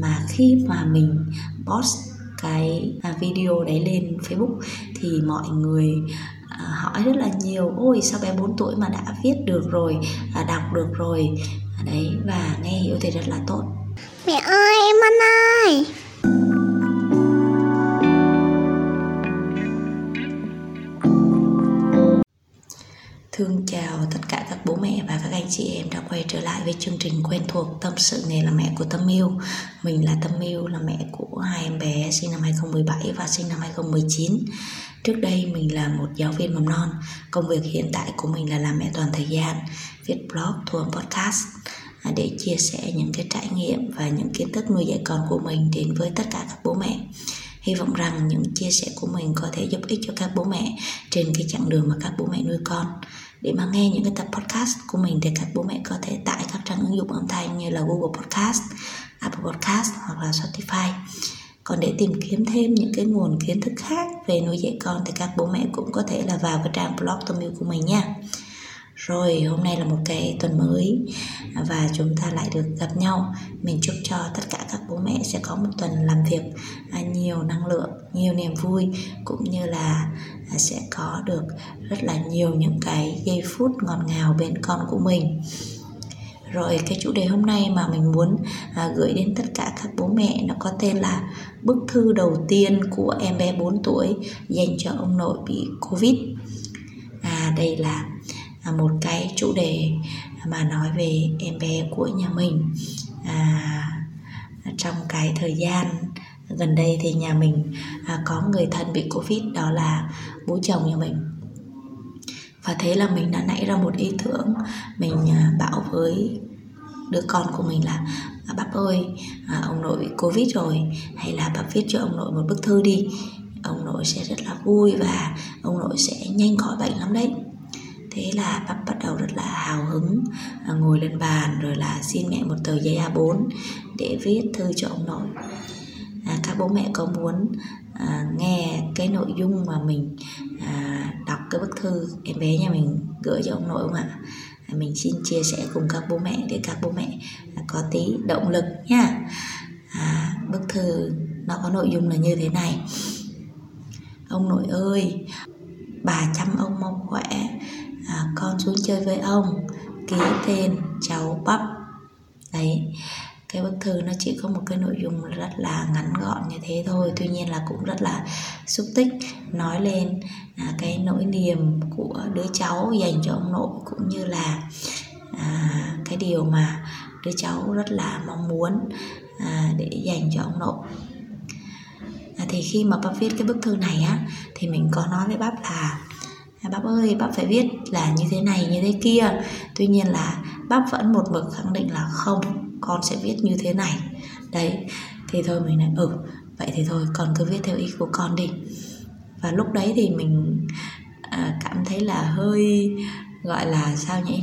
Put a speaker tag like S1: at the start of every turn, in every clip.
S1: mà khi mà mình post cái à, video đấy lên Facebook thì mọi người à, hỏi rất là nhiều, ôi, sao bé 4 tuổi mà đã viết được rồi à, đọc được rồi? Đấy, và nghe hiểu thì rất là tốt.
S2: Mẹ ơi, em ăn ơi!
S1: Thương chào tất cả các bố mẹ và các anh chị em đã quay trở lại với chương trình quen thuộc Tâm sự nghề là mẹ của Tâm Yêu. Mình là Tâm Yêu là mẹ của hai em bé sinh năm 2017 và sinh năm 2019. Trước đây mình là một giáo viên mầm non. Công việc hiện tại của mình là làm mẹ toàn thời gian, viết blog, thu âm podcast à, để chia sẻ những cái trải nghiệm và những kiến thức nuôi dạy con của mình đến với tất cả các bố mẹ. Hy vọng rằng những chia sẻ của mình có thể giúp ích cho các bố mẹ trên cái chặng đường mà các bố mẹ nuôi con. Để mà nghe những cái tập podcast của mình thì các bố mẹ có thể tải các trang ứng dụng âm thanh như là Google Podcast, Apple Podcast hoặc là Spotify. Còn để tìm kiếm thêm những cái nguồn kiến thức khác về nuôi dạy con thì các bố mẹ cũng có thể là vào cái trang blog Tâm Yêu của mình nha. Rồi hôm nay là một cái tuần mới và chúng ta lại được gặp nhau. Mình chúc cho tất cả các bố mẹ sẽ có một tuần làm việc à, nhiều năng lượng, nhiều niềm vui cũng như là à, sẽ có được rất là nhiều những cái giây phút ngọt ngào bên con của mình. Rồi cái chủ đề hôm nay mà mình muốn à, gửi đến tất cả các bố mẹ nó có tên là bức thư đầu tiên của em bé 4 tuổi dành cho ông nội bị Covid. À đây là à, một cái chủ đề mà nói về em bé của nhà mình. À, trong cái thời gian gần đây thì nhà mình à, có người thân bị covid đó là bố chồng nhà mình. Và thế là mình đã nảy ra một ý tưởng mình à, bảo với đứa con của mình là à, bác ơi à, ông nội bị covid rồi hay là bác viết cho ông nội một bức thư đi. Ông nội sẽ rất là vui và ông nội sẽ nhanh khỏi bệnh lắm đấy thế là bác bắt đầu rất là hào hứng à, ngồi lên bàn rồi là xin mẹ một tờ giấy A4 để viết thư cho ông nội. À, các bố mẹ có muốn à, nghe cái nội dung mà mình à, đọc cái bức thư em bé nhà mình gửi cho ông nội không ạ? À, mình xin chia sẻ cùng các bố mẹ để các bố mẹ có tí động lực nha à, bức thư nó có nội dung là như thế này. Ông nội ơi bà chăm ông mong khỏe con xuống chơi với ông ký tên cháu bắp. Đấy cái bức thư nó chỉ có một cái nội dung rất là ngắn gọn như thế thôi tuy nhiên là cũng rất là xúc tích. Nói lên à, cái nỗi niềm của đứa cháu dành cho ông nội cũng như là à, cái điều mà đứa cháu rất là mong muốn à, để dành cho ông nội. À, thì khi mà bắp viết cái bức thư này á thì mình có nói với bắp là À, bác ơi bác phải viết là như thế này như thế kia. Tuy nhiên là bác vẫn một mực khẳng định là không con sẽ viết như thế này. Đấy thì thôi mình lại ừ vậy thì thôi con cứ viết theo ý của con đi. Và lúc đấy thì mình à, cảm thấy là hơi gọi là sao nhỉ?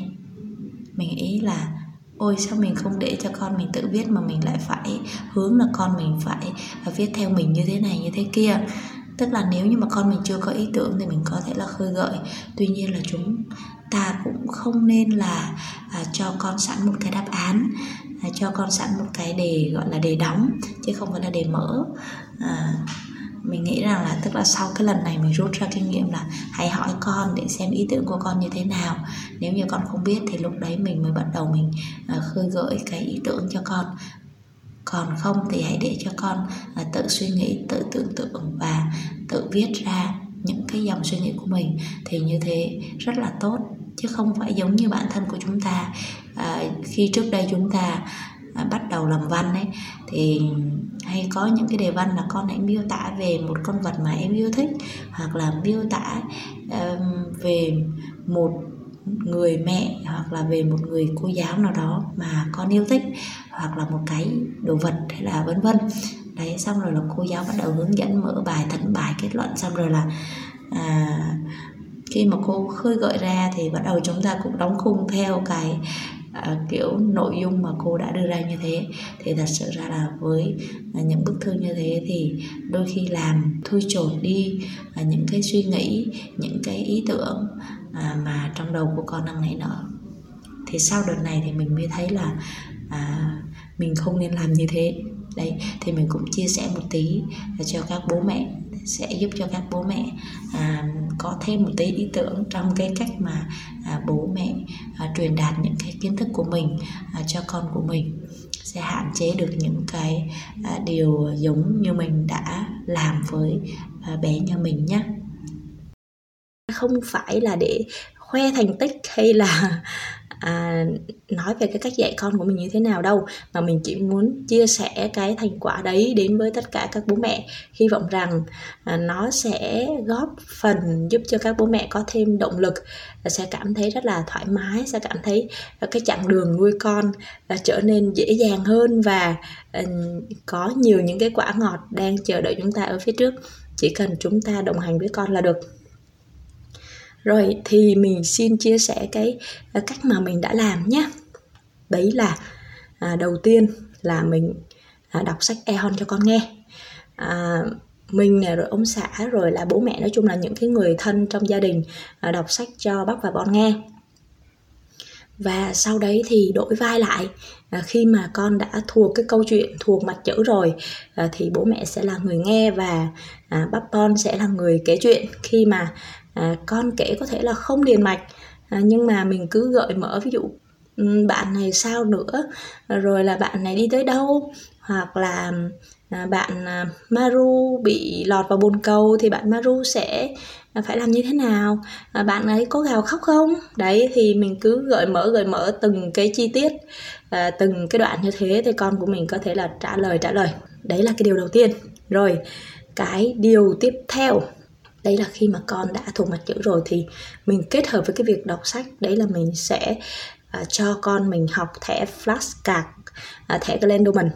S1: Mình nghĩ là ôi sao mình không để cho con mình tự viết mà mình lại phải hướng là con mình phải viết theo mình như thế này như thế kia tức là nếu như mà con mình chưa có ý tưởng thì mình có thể là khơi gợi. Tuy nhiên là chúng ta cũng không nên là à, cho con sẵn một cái đáp án à, cho con sẵn một cái đề gọi là đề đóng chứ không phải là đề mở. À, mình nghĩ rằng là tức là sau cái lần này mình rút ra kinh nghiệm là hãy hỏi con để xem ý tưởng của con như thế nào. Nếu như con không biết thì lúc đấy mình mới bắt đầu mình à, khơi gợi cái ý tưởng cho con còn không thì hãy để cho con à, tự suy nghĩ tự tưởng tượng và tự viết ra những cái dòng suy nghĩ của mình. Thì như thế rất là tốt chứ không phải giống như bản thân của chúng ta. À, khi trước đây chúng ta à, bắt đầu làm văn ấy thì hay có những cái đề văn là con hãy miêu tả về một con vật mà em yêu thích hoặc là miêu tả um, về một người mẹ hoặc là về một người cô giáo nào đó mà con yêu thích hoặc là một cái đồ vật hay là vân vân. Đấy xong rồi là cô giáo bắt đầu hướng dẫn mở bài thận bài kết luận. Xong rồi là à, khi mà cô khơi gợi ra thì bắt đầu chúng ta cũng đóng khung theo cái à, kiểu nội dung mà cô đã đưa ra như thế. Thì thật sự ra là với à, những bức thư như thế thì đôi khi làm thui chột đi à, những cái suy nghĩ những cái ý tưởng à, mà trong đầu của con đang nảy nở. Thì sau đợt này thì mình mới thấy là à, mình không nên làm như thế.
S3: Đấy thì mình cũng chia sẻ một tí cho các bố mẹ sẽ giúp cho các bố mẹ à, có thêm một tí ý tưởng trong cái cách mà à, bố mẹ à, truyền đạt những cái kiến thức của mình à, cho con của mình. Sẽ hạn chế được những cái à, điều giống như mình đã làm với à, bé nhà mình nhé không phải là để khoe thành tích hay là à, nói về cái cách dạy con của mình như thế nào đâu mà mình chỉ muốn chia sẻ cái thành quả đấy đến với tất cả các bố mẹ. Hy vọng rằng à, nó sẽ góp phần giúp cho các bố mẹ có thêm động lực à, sẽ cảm thấy rất là thoải mái sẽ cảm thấy cái chặng đường nuôi con là trở nên dễ dàng hơn và à, có nhiều những cái quả ngọt đang chờ đợi chúng ta ở phía trước. Chỉ cần chúng ta đồng hành với con là được rồi thì mình xin chia sẻ cái à, cách mà mình đã làm nhé. Đấy là à, đầu tiên là mình à, đọc sách Ehon cho con nghe. À, mình rồi ông xã rồi là bố mẹ nói chung là những cái người thân trong gia đình à, đọc sách cho bác và con nghe. Và sau đấy thì đổi vai lại à, khi mà con đã thuộc cái câu chuyện thuộc mặt chữ rồi à, thì bố mẹ sẽ là người nghe và à, bác con sẽ là người kể chuyện. Khi mà à, con kể có thể là không liền mạch. À, nhưng mà mình cứ gợi mở ví dụ ừ, bạn này sao nữa rồi là bạn này đi tới đâu hoặc là à, bạn à, Maru bị lọt vào bồn cầu thì bạn Maru sẽ à, phải làm như thế nào? À, bạn ấy có gào khóc không? Đấy thì mình cứ gợi mở gợi mở từng cái chi tiết à, từng cái đoạn như thế thì con của mình có thể là trả lời trả lời. Đấy là cái điều đầu tiên. Rồi cái điều tiếp theo đấy là khi mà con đã thuộc mặt chữ rồi thì mình kết hợp với cái việc đọc sách. Đấy là mình sẽ uh, cho con mình học thẻ flashcard uh, thẻ Glendoman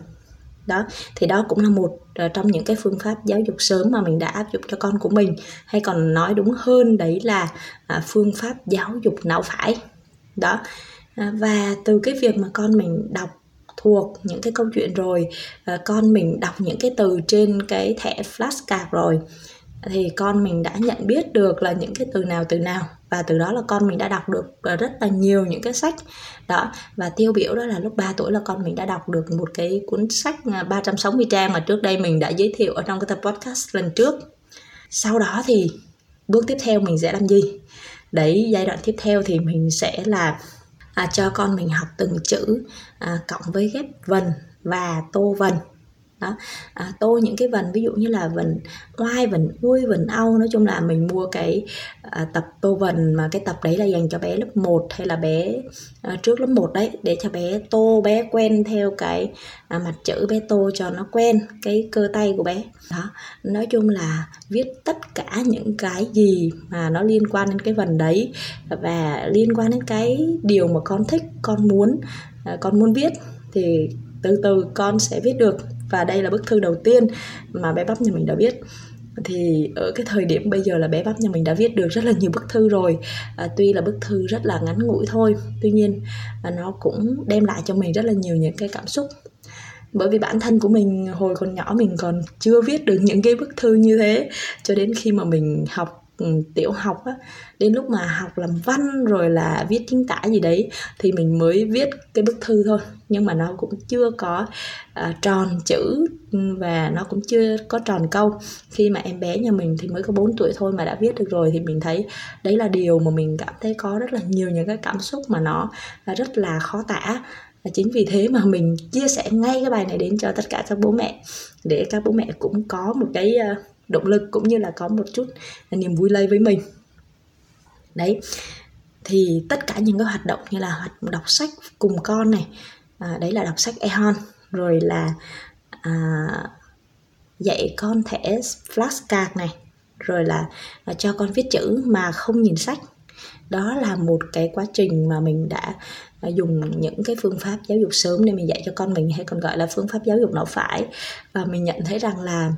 S3: đó thì đó cũng là một uh, trong những cái phương pháp giáo dục sớm mà mình đã áp dụng cho con của mình. Hay còn nói đúng hơn đấy là uh, phương pháp giáo dục não phải. Đó uh, và từ cái việc mà con mình đọc thuộc những cái câu chuyện rồi uh, con mình đọc những cái từ trên cái thẻ flashcard rồi thì con mình đã nhận biết được là những cái từ nào từ nào. Và từ đó là con mình đã đọc được ờ, rất là nhiều những cái sách. Đó và tiêu biểu đó là lúc 3 tuổi là con mình đã đọc được một cái cuốn sách ờ, 360 trang mà trước đây mình đã giới thiệu ở trong cái tập podcast lần trước. Sau đó thì bước tiếp theo mình sẽ làm gì? Đấy giai đoạn tiếp theo thì mình sẽ là à, cho con mình học từng chữ à, cộng với ghép vần và tô vần đó. À, tô những cái vần ví dụ như là vần oai vần ui vần au nói chung là mình mua cái à, tập tô vần mà cái tập đấy là dành cho bé lớp 1 hay là bé à, trước lớp 1 đấy để cho bé tô bé quen theo cái à, mặt chữ bé tô cho nó quen cái cơ tay của bé. Đó. Nói chung là viết tất cả những cái gì mà nó liên quan đến cái vần đấy và liên quan đến cái điều mà con thích con muốn à, con muốn viết thì từ từ con sẽ viết được và đây là bức thư đầu tiên mà bé bắp nhà mình đã viết. Thì ở cái thời điểm bây giờ là bé bắp nhà mình đã viết được rất là nhiều bức thư rồi. À, tuy là bức thư rất là ngắn ngủi thôi tuy nhiên à, nó cũng đem lại cho mình rất là nhiều những cái cảm xúc. Bởi vì bản thân của mình hồi còn nhỏ mình còn chưa viết được những cái bức thư như thế cho đến khi mà mình học Ừ, tiểu học á đến lúc mà học làm văn rồi là viết chính tả gì đấy thì mình mới viết cái bức thư thôi. Nhưng mà nó cũng chưa có uh, tròn chữ ừ, và nó cũng chưa có tròn câu. Khi mà em bé nhà mình thì mới có 4 tuổi thôi mà đã viết được rồi thì mình thấy đấy là điều mà mình cảm thấy có rất là nhiều những cái cảm xúc mà nó rất là khó tả. Và chính vì thế mà mình chia sẻ ngay cái bài này đến cho tất cả các bố mẹ để các bố mẹ cũng có một cái uh, động lực cũng như là có một chút niềm vui lây với mình. Đấy thì tất cả những cái hoạt động như là hoạt đọc sách cùng con này à, đấy là đọc sách ehon rồi là à, dạy con thẻ flashcard này rồi là là cho con viết chữ mà không nhìn sách. Đó là một cái quá trình mà mình đã à, dùng những cái phương pháp giáo dục sớm để mình dạy cho con mình hay còn gọi là phương pháp giáo dục não phải. Và mình nhận thấy rằng là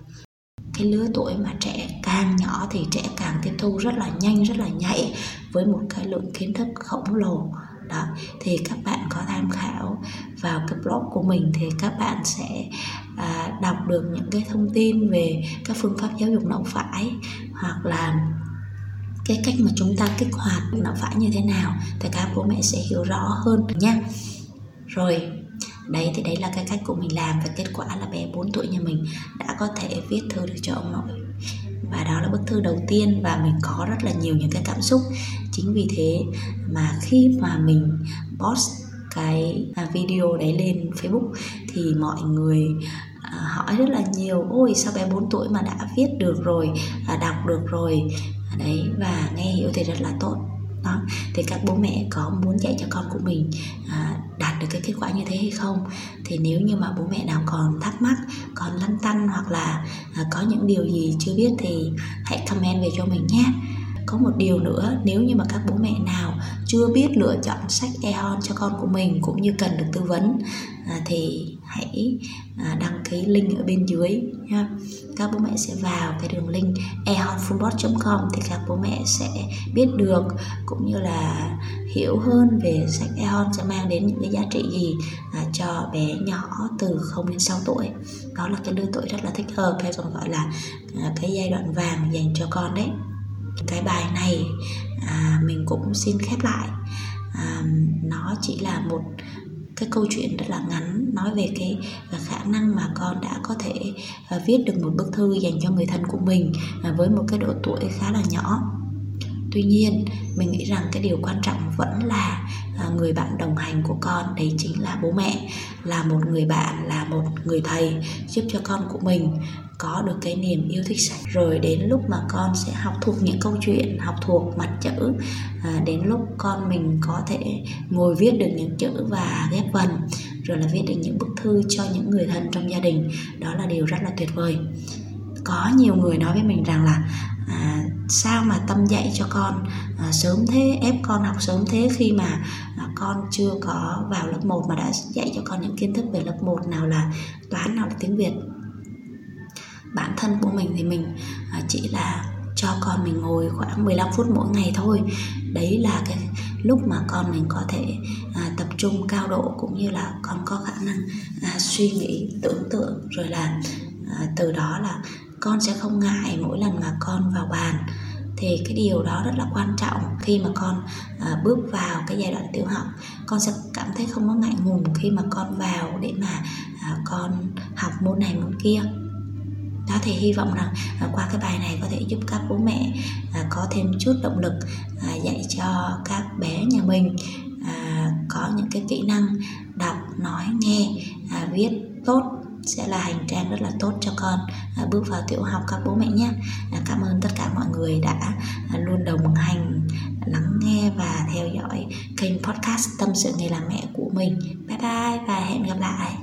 S3: cái lứa tuổi mà trẻ càng nhỏ thì trẻ càng tiếp thu rất là nhanh rất là nhạy với một cái lượng kiến thức khổng lồ. Đó thì các bạn có tham khảo vào cái blog của mình thì các bạn sẽ à, đọc được những cái thông tin về các phương pháp giáo dục não phải hoặc là cái cách mà chúng ta kích hoạt não phải như thế nào thì các bố mẹ sẽ hiểu rõ hơn nhé rồi
S1: đấy thì đấy là cái cách của mình làm và kết quả là bé 4 tuổi nhà mình đã có thể viết thư được cho ông nội. Và đó là bức thư đầu tiên và mình có rất là nhiều những cái cảm xúc. Chính vì thế mà khi mà mình post cái à, video đấy lên Facebook thì mọi người à, hỏi rất là nhiều ôi sao bé 4 tuổi mà đã viết được rồi à, đọc được rồi? Đấy và nghe hiểu thì rất là tốt. Đó thì các bố mẹ có muốn dạy cho con của mình à, đạt được cái kết quả như thế hay không. Thì nếu như mà bố mẹ nào còn thắc mắc, còn lăn tăn hoặc là à, có những điều gì chưa biết thì hãy comment về cho mình nhé có một điều nữa nếu như mà các bố mẹ nào chưa biết lựa chọn sách e-hon cho con của mình cũng như cần được tư vấn à, thì hãy à, đăng ký link ở bên dưới nha. Các bố mẹ sẽ vào cái đường link ehonfullbot.com thì các bố mẹ sẽ biết được cũng như là hiểu hơn về sách ehon sẽ mang đến những cái giá trị gì à, cho bé nhỏ từ 0 đến 6 tuổi. Đó là cái lứa tuổi rất là thích hợp hay còn gọi là à, cái giai đoạn vàng dành cho con đấy cái bài này. À, mình cũng xin khép lại. À, nó chỉ là một cái câu chuyện rất là ngắn nói về cái khả năng mà con đã có thể à, viết được một bức thư dành cho người thân của mình à, với một cái độ tuổi khá là nhỏ tuy nhiên mình nghĩ rằng cái điều quan trọng vẫn là à, người bạn đồng hành của con đấy chính là bố mẹ là một người bạn là một người thầy giúp cho con của mình có được cái niềm yêu thích sách rồi đến lúc mà con sẽ học thuộc những câu chuyện học thuộc mặt chữ à, đến lúc con mình có thể ngồi viết được những chữ và ghép vần rồi là viết được những bức thư cho những người thân trong gia đình đó là điều rất là tuyệt vời. Có nhiều người nói với mình rằng là à, sao mà tâm dạy cho con? À, sớm thế ép con học sớm thế khi mà à, con chưa có vào lớp 1 mà đã dạy cho con những kiến thức về lớp 1 nào là toán nào là tiếng Việt. Bản thân của mình thì mình à, chỉ là cho con mình ngồi khoảng 15 phút mỗi ngày thôi. Đấy là cái lúc mà con mình có thể à, tập trung cao độ cũng như là con có khả năng à, suy nghĩ tưởng tượng rồi là à, từ đó là con sẽ không ngại mỗi lần mà con vào bàn. Thì cái điều đó rất là quan trọng khi mà con à, bước vào cái giai đoạn tiểu học. Con sẽ cảm thấy không có ngại ngùng khi mà con vào để mà à, con học môn này môn kia. Đó thì hy vọng rằng à, qua cái bài này có thể giúp các bố mẹ à, có thêm chút động lực à, dạy cho các bé nhà mình à, có những cái kỹ năng đọc nói nghe à, viết tốt sẽ là hành trang rất là tốt cho con. À, bước vào tiểu học các bố mẹ nhé. À, cảm ơn tất cả mọi người đã à, luôn đồng hành lắng nghe và theo dõi kênh podcast tâm sự nghề làm mẹ của mình. Bye bye và hẹn gặp lại.